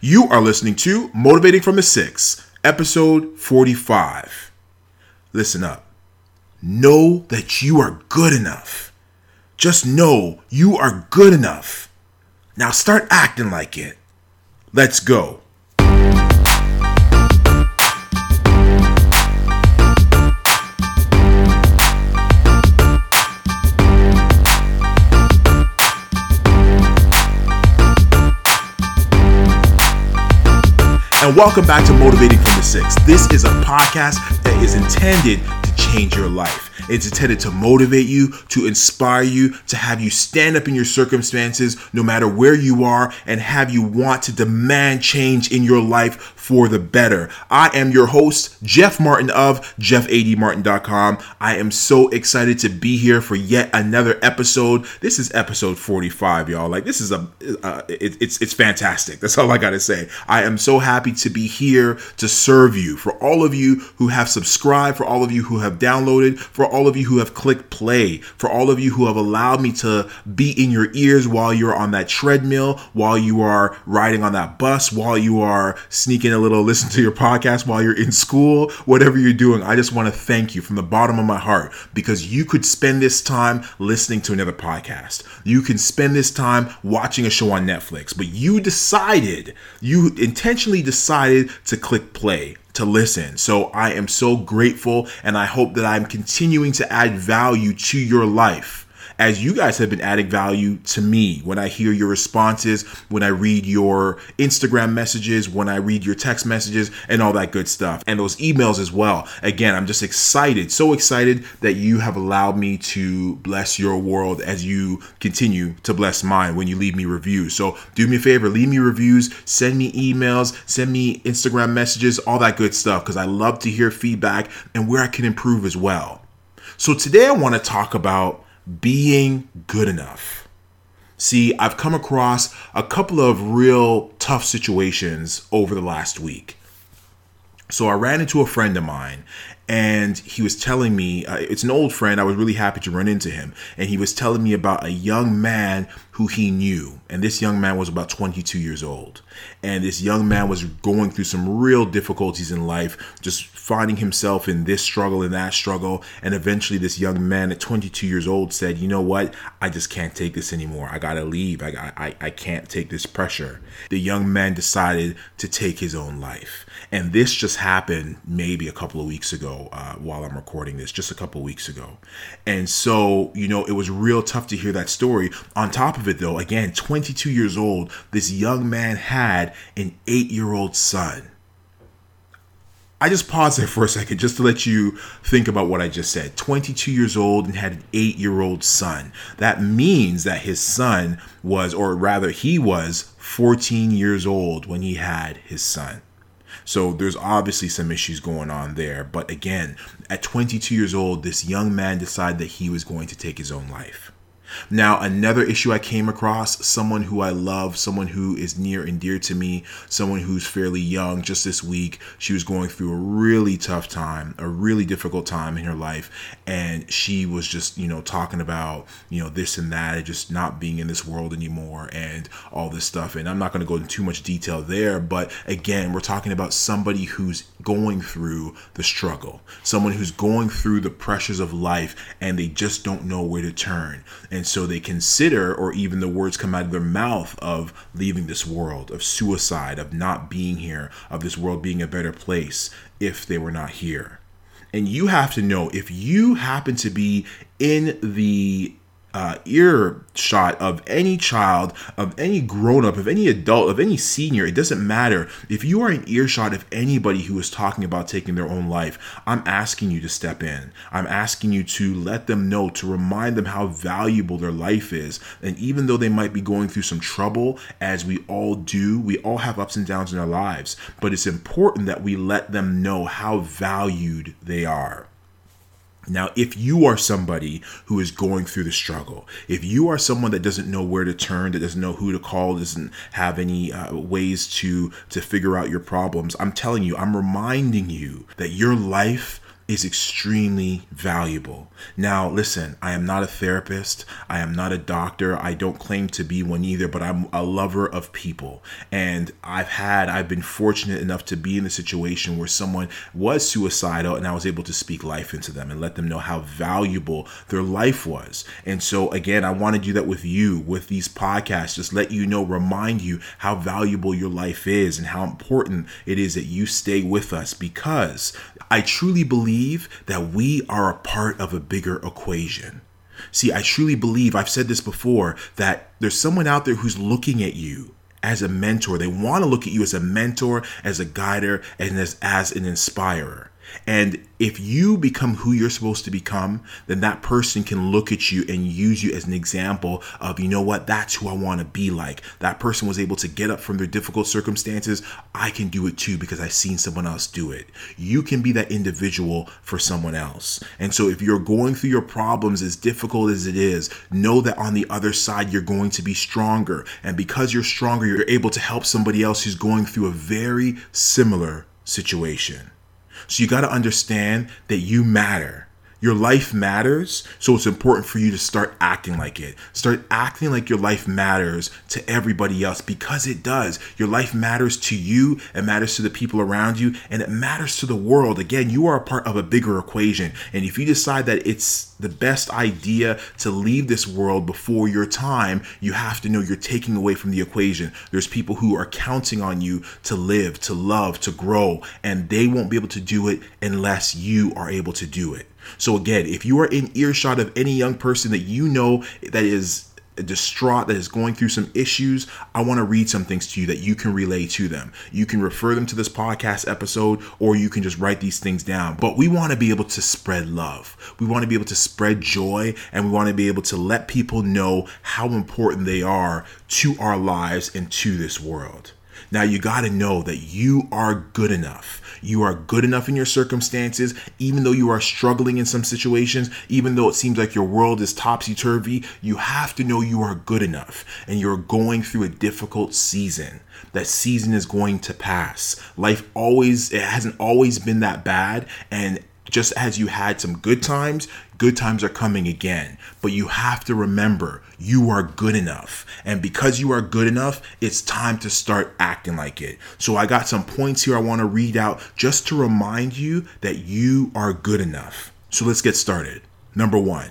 You are listening to Motivating from the Six, episode 45. Listen up. Know that you are good enough. Just know you are good enough. Now start acting like it. Let's go. And welcome back to Motivating from the Six. This is a podcast that is intended to change your life. It's intended to motivate you, to inspire you, to have you stand up in your circumstances, no matter where you are, and have you want to demand change in your life for the better. I am your host, Jeff Martin of JeffADMartin.com. I am so excited to be here for yet another episode. This is episode 45, y'all. Like this is a, uh, it, it's it's fantastic. That's all I gotta say. I am so happy to be here to serve you. For all of you who have subscribed, for all of you who have downloaded, for all of you who have clicked play, for all of you who have allowed me to be in your ears while you're on that treadmill, while you are riding on that bus, while you are sneaking a little listen to your podcast while you're in school, whatever you're doing. I just want to thank you from the bottom of my heart because you could spend this time listening to another podcast. You can spend this time watching a show on Netflix, but you decided, you intentionally decided to click play to listen. So I am so grateful and I hope that I'm continuing to add value to your life as you guys have been adding value to me when I hear your responses, when I read your Instagram messages, when I read your text messages, and all that good stuff, and those emails as well. Again, I'm just excited, so excited that you have allowed me to bless your world as you continue to bless mine when you leave me reviews. So do me a favor, leave me reviews, send me emails, send me Instagram messages, all that good stuff, because I love to hear feedback and where I can improve as well. So today I want to talk about being good enough. See, I've come across a couple of real tough situations over the last week. So I ran into a friend of mine and he was telling me uh, it's an old friend i was really happy to run into him and he was telling me about a young man who he knew and this young man was about 22 years old and this young man was going through some real difficulties in life just finding himself in this struggle and that struggle. And eventually, this young man at 22 years old said, You know what? I just can't take this anymore. I gotta leave. I, I, I can't take this pressure. The young man decided to take his own life. And this just happened maybe a couple of weeks ago uh, while I'm recording this, just a couple weeks ago. And so, you know, it was real tough to hear that story. On top of it, though, again, 22 years old, this young man had an eight year old son. I just paused there for a second just to let you think about what I just said. 22 years old and had an eight year old son. That means that his son was, or rather, he was 14 years old when he had his son. So there's obviously some issues going on there. But again, at 22 years old, this young man decided that he was going to take his own life. Now, another issue I came across someone who I love, someone who is near and dear to me, someone who's fairly young. Just this week, she was going through a really tough time, a really difficult time in her life. And she was just, you know, talking about, you know, this and that, and just not being in this world anymore and all this stuff. And I'm not going to go into too much detail there. But again, we're talking about somebody who's going through the struggle, someone who's going through the pressures of life and they just don't know where to turn. And and so they consider, or even the words come out of their mouth, of leaving this world, of suicide, of not being here, of this world being a better place if they were not here. And you have to know if you happen to be in the uh, earshot of any child, of any grown up, of any adult, of any senior, it doesn't matter. If you are in earshot of anybody who is talking about taking their own life, I'm asking you to step in. I'm asking you to let them know, to remind them how valuable their life is. And even though they might be going through some trouble, as we all do, we all have ups and downs in our lives, but it's important that we let them know how valued they are. Now, if you are somebody who is going through the struggle, if you are someone that doesn't know where to turn, that doesn't know who to call, doesn't have any uh, ways to to figure out your problems, I'm telling you, I'm reminding you that your life is extremely valuable. Now, listen, I am not a therapist. I am not a doctor. I don't claim to be one either, but I'm a lover of people. And I've had, I've been fortunate enough to be in a situation where someone was suicidal and I was able to speak life into them and let them know how valuable their life was. And so, again, I want to do that with you, with these podcasts, just let you know, remind you how valuable your life is and how important it is that you stay with us because I truly believe that we are a part of a bigger equation. See, I truly believe, I've said this before, that there's someone out there who's looking at you as a mentor. They want to look at you as a mentor, as a guider, and as, as an inspirer. And if you become who you're supposed to become, then that person can look at you and use you as an example of, you know what, that's who I want to be like. That person was able to get up from their difficult circumstances. I can do it too because I've seen someone else do it. You can be that individual for someone else. And so if you're going through your problems as difficult as it is, know that on the other side, you're going to be stronger. And because you're stronger, you're able to help somebody else who's going through a very similar situation. So you got to understand that you matter. Your life matters, so it's important for you to start acting like it. Start acting like your life matters to everybody else because it does. Your life matters to you, it matters to the people around you, and it matters to the world. Again, you are a part of a bigger equation. And if you decide that it's the best idea to leave this world before your time, you have to know you're taking away from the equation. There's people who are counting on you to live, to love, to grow, and they won't be able to do it unless you are able to do it. So again, if you are in earshot of any young person that you know that is distraught, that is going through some issues, I want to read some things to you that you can relay to them. You can refer them to this podcast episode or you can just write these things down. But we want to be able to spread love. We want to be able to spread joy and we want to be able to let people know how important they are to our lives and to this world. Now you got to know that you are good enough. You are good enough in your circumstances, even though you are struggling in some situations, even though it seems like your world is topsy turvy. You have to know you are good enough and you're going through a difficult season. That season is going to pass. Life always, it hasn't always been that bad. And just as you had some good times, good times are coming again. But you have to remember you are good enough. And because you are good enough, it's time to start acting like it. So I got some points here I want to read out just to remind you that you are good enough. So let's get started. Number one,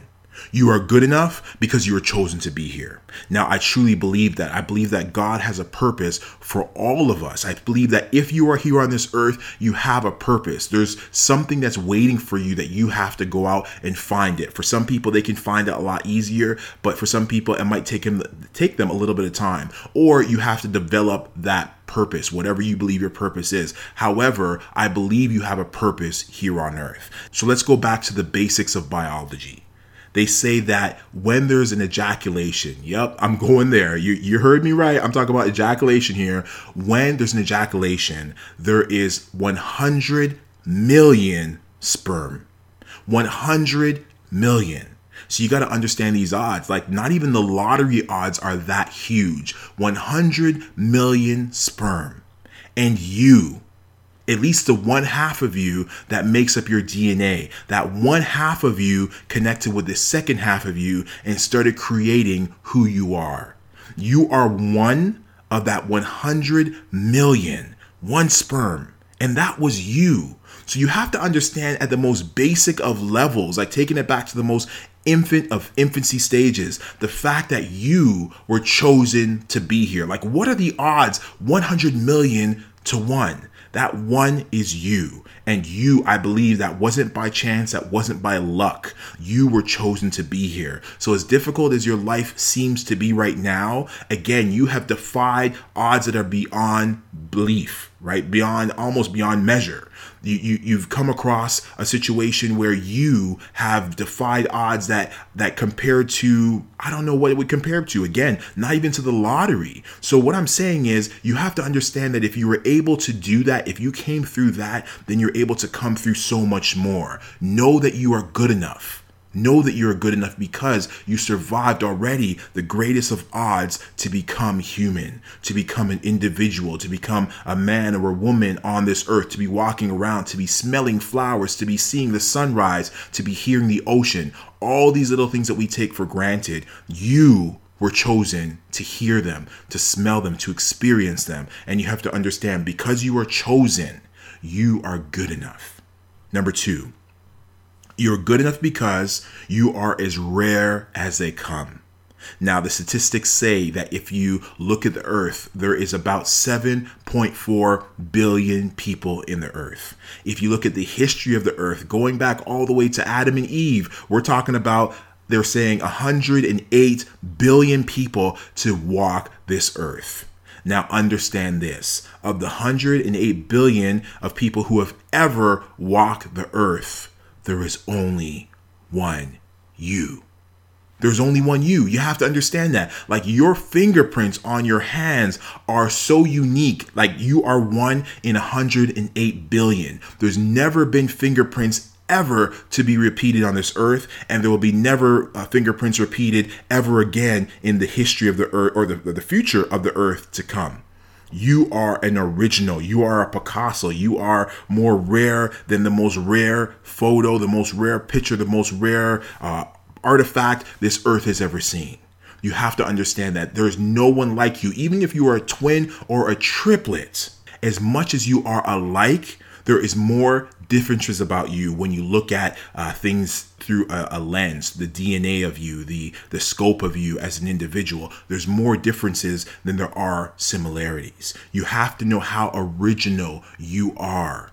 you are good enough because you are chosen to be here. Now, I truly believe that. I believe that God has a purpose for all of us. I believe that if you are here on this earth, you have a purpose. There's something that's waiting for you that you have to go out and find it. For some people, they can find it a lot easier, but for some people, it might take them take them a little bit of time. Or you have to develop that purpose, whatever you believe your purpose is. However, I believe you have a purpose here on earth. So let's go back to the basics of biology they say that when there's an ejaculation, yep, I'm going there. You, you heard me right. I'm talking about ejaculation here. When there's an ejaculation, there is 100 million sperm. 100 million. So you got to understand these odds. Like, not even the lottery odds are that huge. 100 million sperm. And you, at least the one half of you that makes up your DNA, that one half of you connected with the second half of you and started creating who you are. You are one of that 100 million, one sperm, and that was you. So you have to understand at the most basic of levels, like taking it back to the most infant of infancy stages, the fact that you were chosen to be here. Like, what are the odds? 100 million to one. That one is you. And you, I believe that wasn't by chance, that wasn't by luck. You were chosen to be here. So, as difficult as your life seems to be right now, again, you have defied odds that are beyond belief, right? Beyond, almost beyond measure you, you you've come across a situation where you have defied odds that that compared to I don't know what it would compare to. Again not even to the lottery. So what I'm saying is you have to understand that if you were able to do that if you came through that then you're able to come through so much more. Know that you are good enough Know that you're good enough because you survived already the greatest of odds to become human, to become an individual, to become a man or a woman on this earth, to be walking around, to be smelling flowers, to be seeing the sunrise, to be hearing the ocean. All these little things that we take for granted, you were chosen to hear them, to smell them, to experience them. And you have to understand because you are chosen, you are good enough. Number two, you're good enough because you are as rare as they come. Now, the statistics say that if you look at the earth, there is about 7.4 billion people in the earth. If you look at the history of the earth, going back all the way to Adam and Eve, we're talking about they're saying 108 billion people to walk this earth. Now, understand this of the 108 billion of people who have ever walked the earth, there is only one you. There's only one you. You have to understand that. Like your fingerprints on your hands are so unique. Like you are one in 108 billion. There's never been fingerprints ever to be repeated on this earth, and there will be never uh, fingerprints repeated ever again in the history of the earth or the, the future of the earth to come. You are an original. You are a Picasso. You are more rare than the most rare photo, the most rare picture, the most rare uh, artifact this earth has ever seen. You have to understand that there's no one like you, even if you are a twin or a triplet. As much as you are alike, there is more differences about you when you look at uh, things through a, a, lens the dna of you the the scope of you as an individual there's more differences than there are similarities you have to know how original you are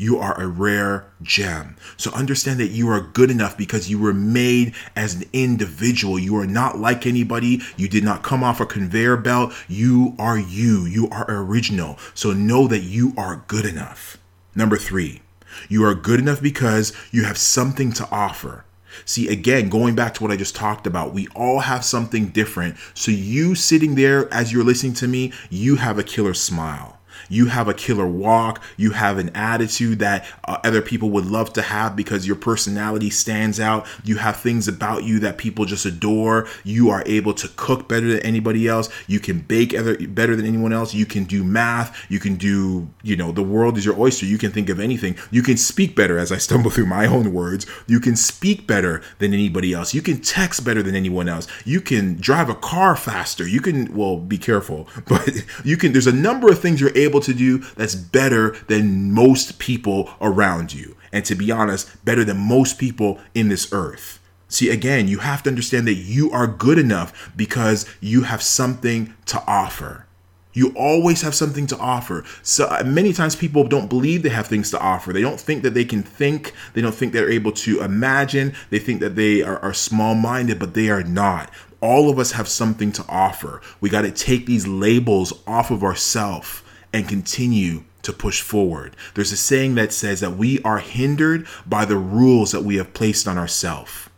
you are a rare gem. So understand that you are good enough because you were made as an individual. You are not like anybody. You did not come off a conveyor belt. You are you. You are original. So know that you are good enough. Number three, you are good enough because you have something to offer. See, again, going back to what I just talked about, we all have something different. So, you sitting there as you're listening to me, you have a killer smile you have a killer walk, you have an attitude that uh, other people would love to have because your personality stands out, you have things about you that people just adore, you are able to cook better than anybody else, you can bake other, better than anyone else, you can do math, you can do, you know, the world is your oyster, you can think of anything, you can speak better as I stumble through my own words, you can speak better than anybody else, you can text better than anyone else, you can drive a car faster, you can, well, be careful, but you can, there's a number of things you're able able to do that's better than most people around you. And to be honest, better than most people in this earth. See, again, you have to understand that you are good enough because you have something to offer. You always have something to offer. So uh, many times people don't believe they have things to offer. They don't think that they can think. They don't think they're able to imagine. They think that they are, are small minded, but they are not. All of us have something to offer. We got to take these labels off of ourselves and continue to push forward. There's a saying that says that we are hindered by the rules that we have placed on ourselves.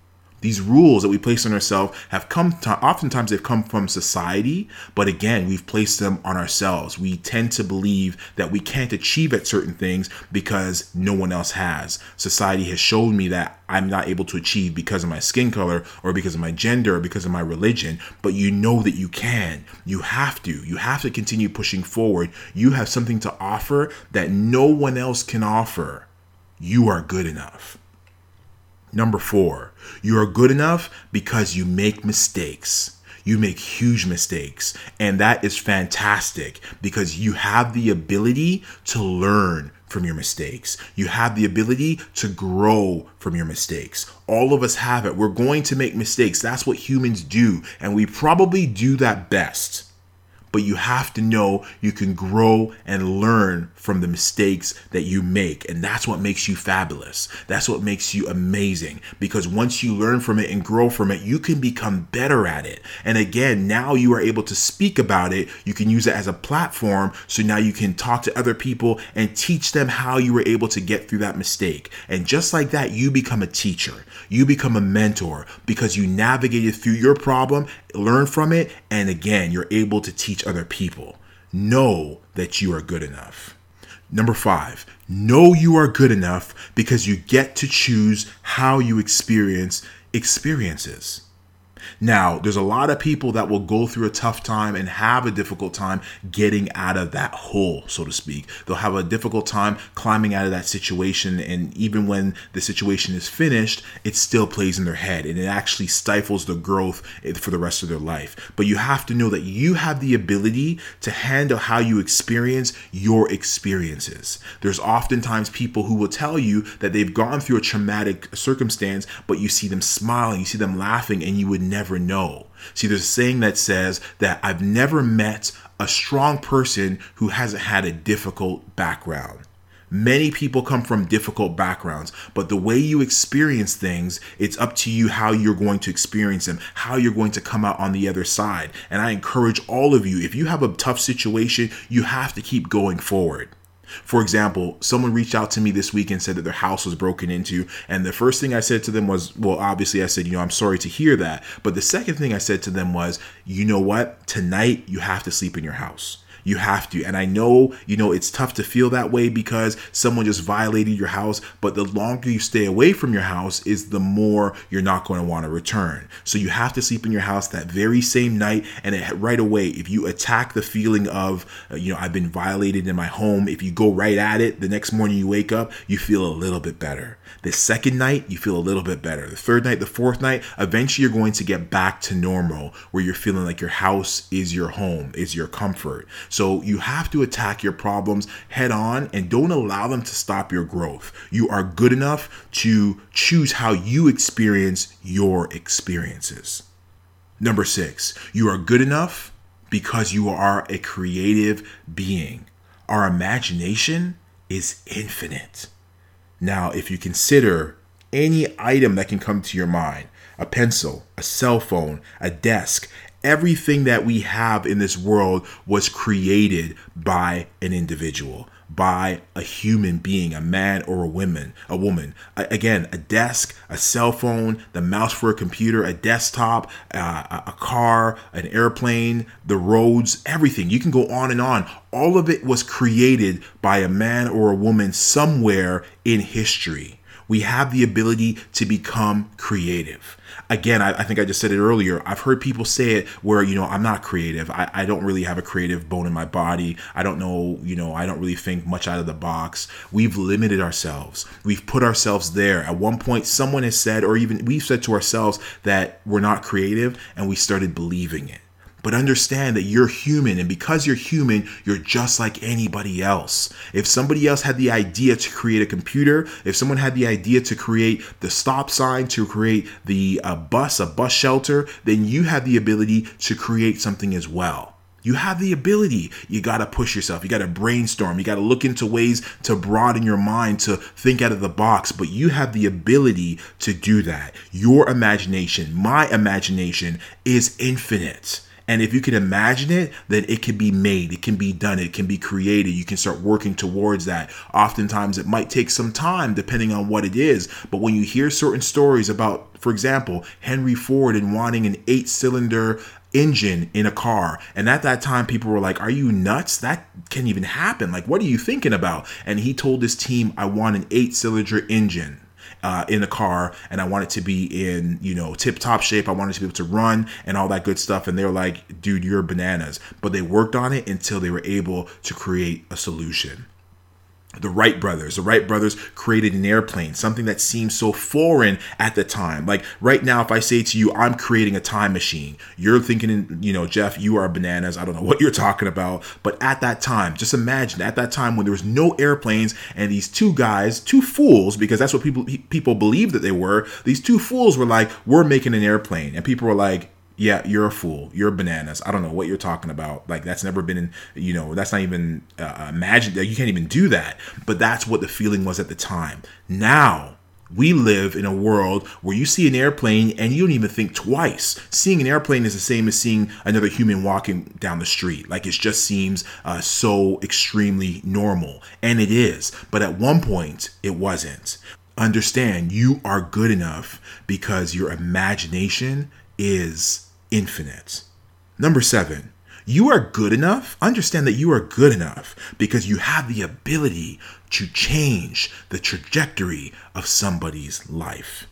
These rules that we place on ourselves have come to, oftentimes they've come from society, but again, we've placed them on ourselves. We tend to believe that we can't achieve at certain things because no one else has. Society has shown me that I'm not able to achieve because of my skin color or because of my gender or because of my religion, but you know that you can. You have to. You have to continue pushing forward. You have something to offer that no one else can offer. You are good enough. Number four, you are good enough because you make mistakes. You make huge mistakes. And that is fantastic because you have the ability to learn from your mistakes. You have the ability to grow from your mistakes. All of us have it. We're going to make mistakes. That's what humans do. And we probably do that best but you have to know you can grow and learn from the mistakes that you make. And that's what makes you fabulous. That's what makes you amazing. Because once you learn from it and grow from it, you can become better at it. And again, now you are able to speak about it. You can use it as a platform. So now you can talk to other people and teach them how you were able to get through that mistake. And just like that, you become a teacher. You become a mentor because you navigated through your problem, learn from it, and again, you're able to teach other people. Know that you are good enough. Number five, know you are good enough because you get to choose how you experience experiences. Now, there's a lot of people that will go through a tough time and have a difficult time getting out of that hole, so to speak. They'll have a difficult time climbing out of that situation. And even when the situation is finished, it still plays in their head and it actually stifles the growth eh, for the rest of their life. But you have to know that you have the ability to handle how you experience your experiences. There's oftentimes people who will tell you that they've gone through a traumatic circumstance, but you see them smiling, you see them laughing, and you would never know. See, there's a saying that says that I've never met a strong person who hasn't had a difficult background. Many people come from difficult backgrounds, but the way you experience things, it's up to you how you're going to experience them, how you're going to come out on the other side. And I encourage all of you, if you have a tough situation, you have to keep going forward. For example, someone reached out to me this week and said that their house was broken into. And the first thing I said to them was, well, obviously, I said, you know, I'm sorry to hear that. But the second thing I said to them was, you know what? Tonight, you have to sleep in your house. You have to. And I know, you know, it's tough to feel that way because someone just violated your house, but the longer you stay away from your house is the more you're not going to want to return. So you have to sleep in your house that very same night and it, right away if you attack the feeling of, uh, you know, I've been violated in my home, if you go right at it, the next morning you wake up, you feel a little bit better. The second night, you feel a little bit better. The third night, the fourth night, eventually you're going to get back to normal where you're feeling like your house is your home, is your comfort. So you have to attack your problems head on and don't allow them to stop your growth. You are good enough to choose how you experience your experiences. Number six, you are good enough because you are a creative being. Our imagination is infinite. Now, if you consider any item that can come to your mind, a pencil, a cell phone, a desk, everything that we have in this world was created by an individual by a human being a man or a woman a woman. Again a desk a cell phone the mouse for a computer a desktop uh, a car an airplane the roads everything. You can go on and on. All of it was created by a man or a woman somewhere in history. We have the ability to become creative again, I, I, think I just said it earlier. I've heard people say it where, you know, I'm not creative. I, I don't really have a creative bone in my body. I don't know, you know, I don't really think much out of the box. We've limited ourselves. We've put ourselves there. At one point, someone has said, or even we've said to ourselves that we're not creative, and we started believing it. But understand that you're human, and because you're human, you're just like anybody else. If somebody else had the idea to create a computer, if someone had the idea to create the stop sign, to create the uh, bus, a bus shelter, then you have the ability to create something as well. You have the ability. You got to push yourself. You got to brainstorm. You got to look into ways to broaden your mind, to think out of the box. But you have the ability to do that. Your imagination, my imagination, is infinite. And if you can imagine it, then it can be made, it can be done, it can be created. You can start working towards that. Oftentimes, it might take some time depending on what it is. But when you hear certain stories about, for example, Henry Ford and wanting an eight cylinder engine in a car. And at that time, people were like, Are you nuts? That can't even happen. Like, what are you thinking about? And he told his team, I want an eight cylinder engine uh, in the car and I want it to be in, you know, tip top shape. I wanted to be able to run and all that good stuff. And they're like, dude, you're bananas. But they worked on it until they were able to create a solution the Wright brothers. The Wright brothers created an airplane, something that seemed so foreign at the time. Like right now, if I say to you, I'm creating a time machine, you're thinking, you know, Jeff, you are bananas. I don't know what you're talking about. But at that time, just imagine at that time when there was no airplanes and these two guys, two fools, because that's what people people believed that they were. These two fools were like, we're making an airplane, and people were like, yeah, you're a fool. You're bananas. I don't know what you're talking about. Like that's never been in, you know, that's not even uh, imagined. You can't even do that. But that's what the feeling was at the time. Now we live in a world where you see an airplane and you don't even think twice. Seeing an airplane is the same as seeing another human walking down the street. Like it just seems uh, so extremely normal. And it is. But at one point, it wasn't. Understand you are good enough because your imagination is infinite. Number seven, You are good enough. Understand that you are good enough because you have the ability to change the trajectory of somebody's life.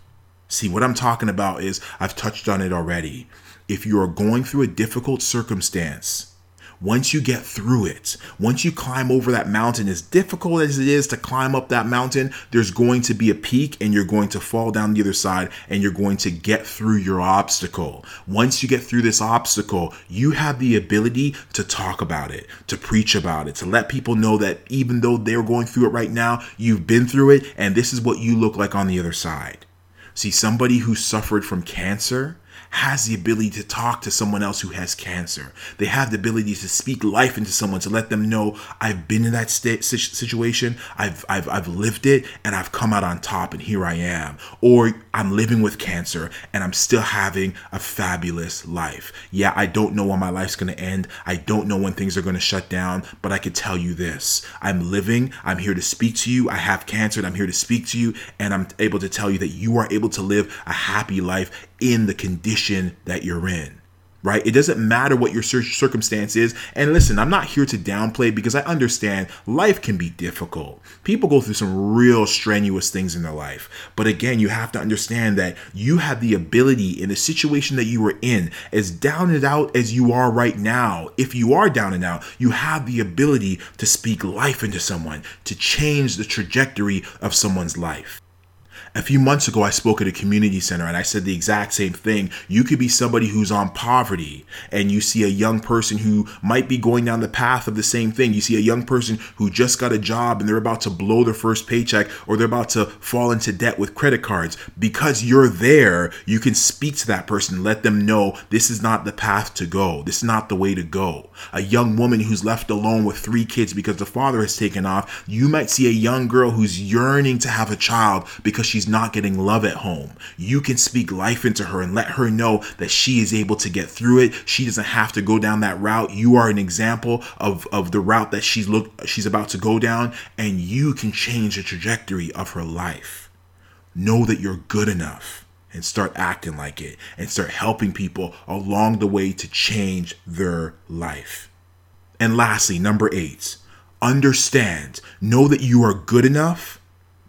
See, what I'm talking about is I've touched on it already. If you are going through a difficult circumstance, once you get through it, once you climb over that mountain, as difficult as it is to climb up that mountain, there's going to be a peak and you're going to fall down the other side and you're going to get through your obstacle. Once you get through this obstacle, you have the ability to talk about it, to preach about it, to let people know that even though they're going through it right now, you've been through it and this is what you look like on the other side. See, somebody who suffered from cancer, has the ability to talk to someone else who has cancer. They have the ability to speak life into someone to let them know I've been in that state, situation, I've, I've, I've lived it, and I've come out on top, and here I am. Or I'm living with cancer and I'm still having a fabulous life. Yeah, I don't know when my life's gonna end. I don't know when things are gonna shut down, but I could tell you this I'm living, I'm here to speak to you. I have cancer and I'm here to speak to you, and I'm able to tell you that you are able to live a happy life in the condition that you're in right? It doesn't matter what your circumstance is. And listen, I'm not here to downplay because I understand life can be difficult. People go through some real strenuous things in their life. But again, you have to understand that you have the ability in the situation that you are in, as down and out as you are right now, if you are down and out, you have the ability to speak life into someone, to change the trajectory of someone's life. A few months ago, I spoke at a community center and I said the exact same thing. You could be somebody who's on poverty and you see a young person who might be going down the path of the same thing. You see a young person who just got a job and they're about to blow their first paycheck or they're about to fall into debt with credit cards. Because you're there, you can speak to that person, let them know this is not the path to go. This is not the way to go. A young woman who's left alone with three kids because the father has taken off, you might see a young girl who's yearning to have a child because she she's not getting love at home. You can speak life into her and let her know that she is able to get through it. She doesn't have to go down that route. You are an example of, of the route that she's look she's about to go down, and you can change the trajectory of her life. Know that you're good enough and start acting like it and start helping people along the way to change their life. And lastly, number eight, understand, know that you are good enough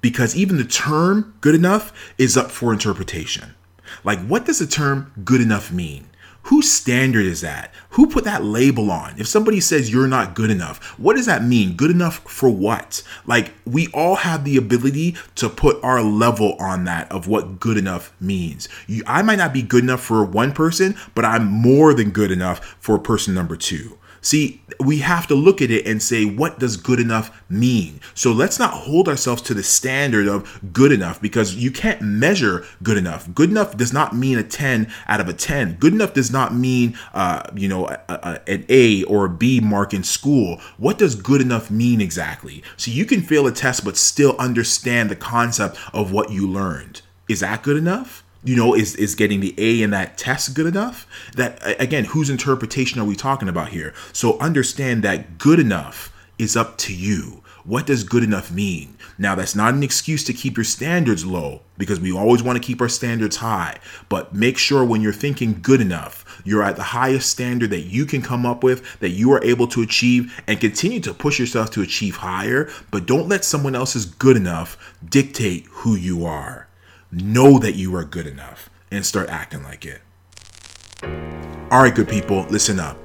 because even the term good enough is up for interpretation. Like, what does the term good enough mean? Whose standard is that? Who put that label on? If somebody says you're not good enough, what does that mean? Good enough for what? Like, we all have the ability to put our level on that of what good enough means. You, I might not be good enough for one person, but I'm more than good enough for person number two. See, we have to look at it and say, what does good enough mean? So let's not hold ourselves to the standard of good enough because you can't measure good enough. Good enough does not mean a 10 out of a 10. Good enough does not mean, uh, you know, a, a, an A or a B mark in school. What does good enough mean exactly? So you can fail a test but still understand the concept of what you learned. Is that good enough? You know is is getting the a in that test good enough? That again whose interpretation are we talking about here? So understand that good enough is up to you. What does good enough mean? Now that's not an excuse to keep your standards low because we always want to keep our standards high. But make sure when you're thinking good enough you're at the highest standard that you can come up with that you are able to achieve and continue to push yourself to achieve higher. But don't let someone else's good enough dictate who you are know that you are good enough and start acting like it. All right, good people, listen up.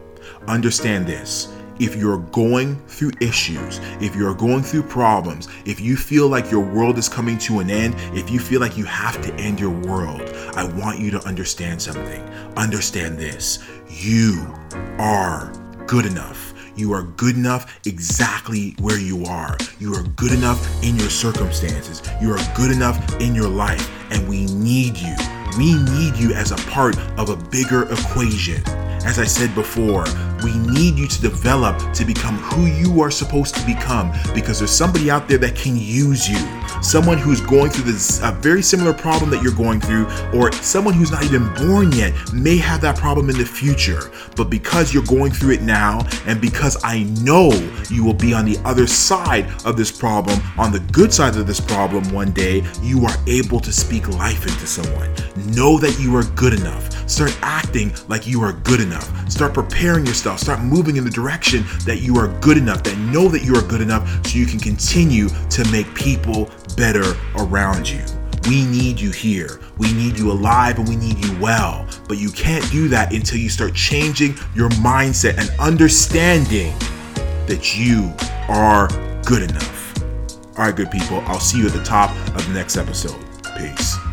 Understand this. If you're going through issues, if you're going through problems, if you feel like your world is coming to an end, if you feel like you have to end your world, I want you to understand something. Understand this. You are good enough. You are good enough exactly where you are. You are good enough in your circumstances. You are good enough in your life. And we need you. We need you as a part of a bigger equation. As I said before, we need you to develop to become who you are supposed to become because there's somebody out there that can use you. Someone who's going through this a very similar problem that you're going through, or someone who's not even born yet may have that problem in the future. But because you're going through it now, and because I know you will be on the other side of this problem, on the good side of this problem one day, you are able to speak life into someone. Know that you are good enough Start acting like you are good enough. Start preparing yourself. Start moving in the direction that you are good enough, that know that you are good enough so you can continue to make people better around you. We need you here. We need you alive and we need you well. But you can't do that until you start changing your mindset and understanding that you are good enough. All right, good people. I'll see you at the top of the next episode. Peace.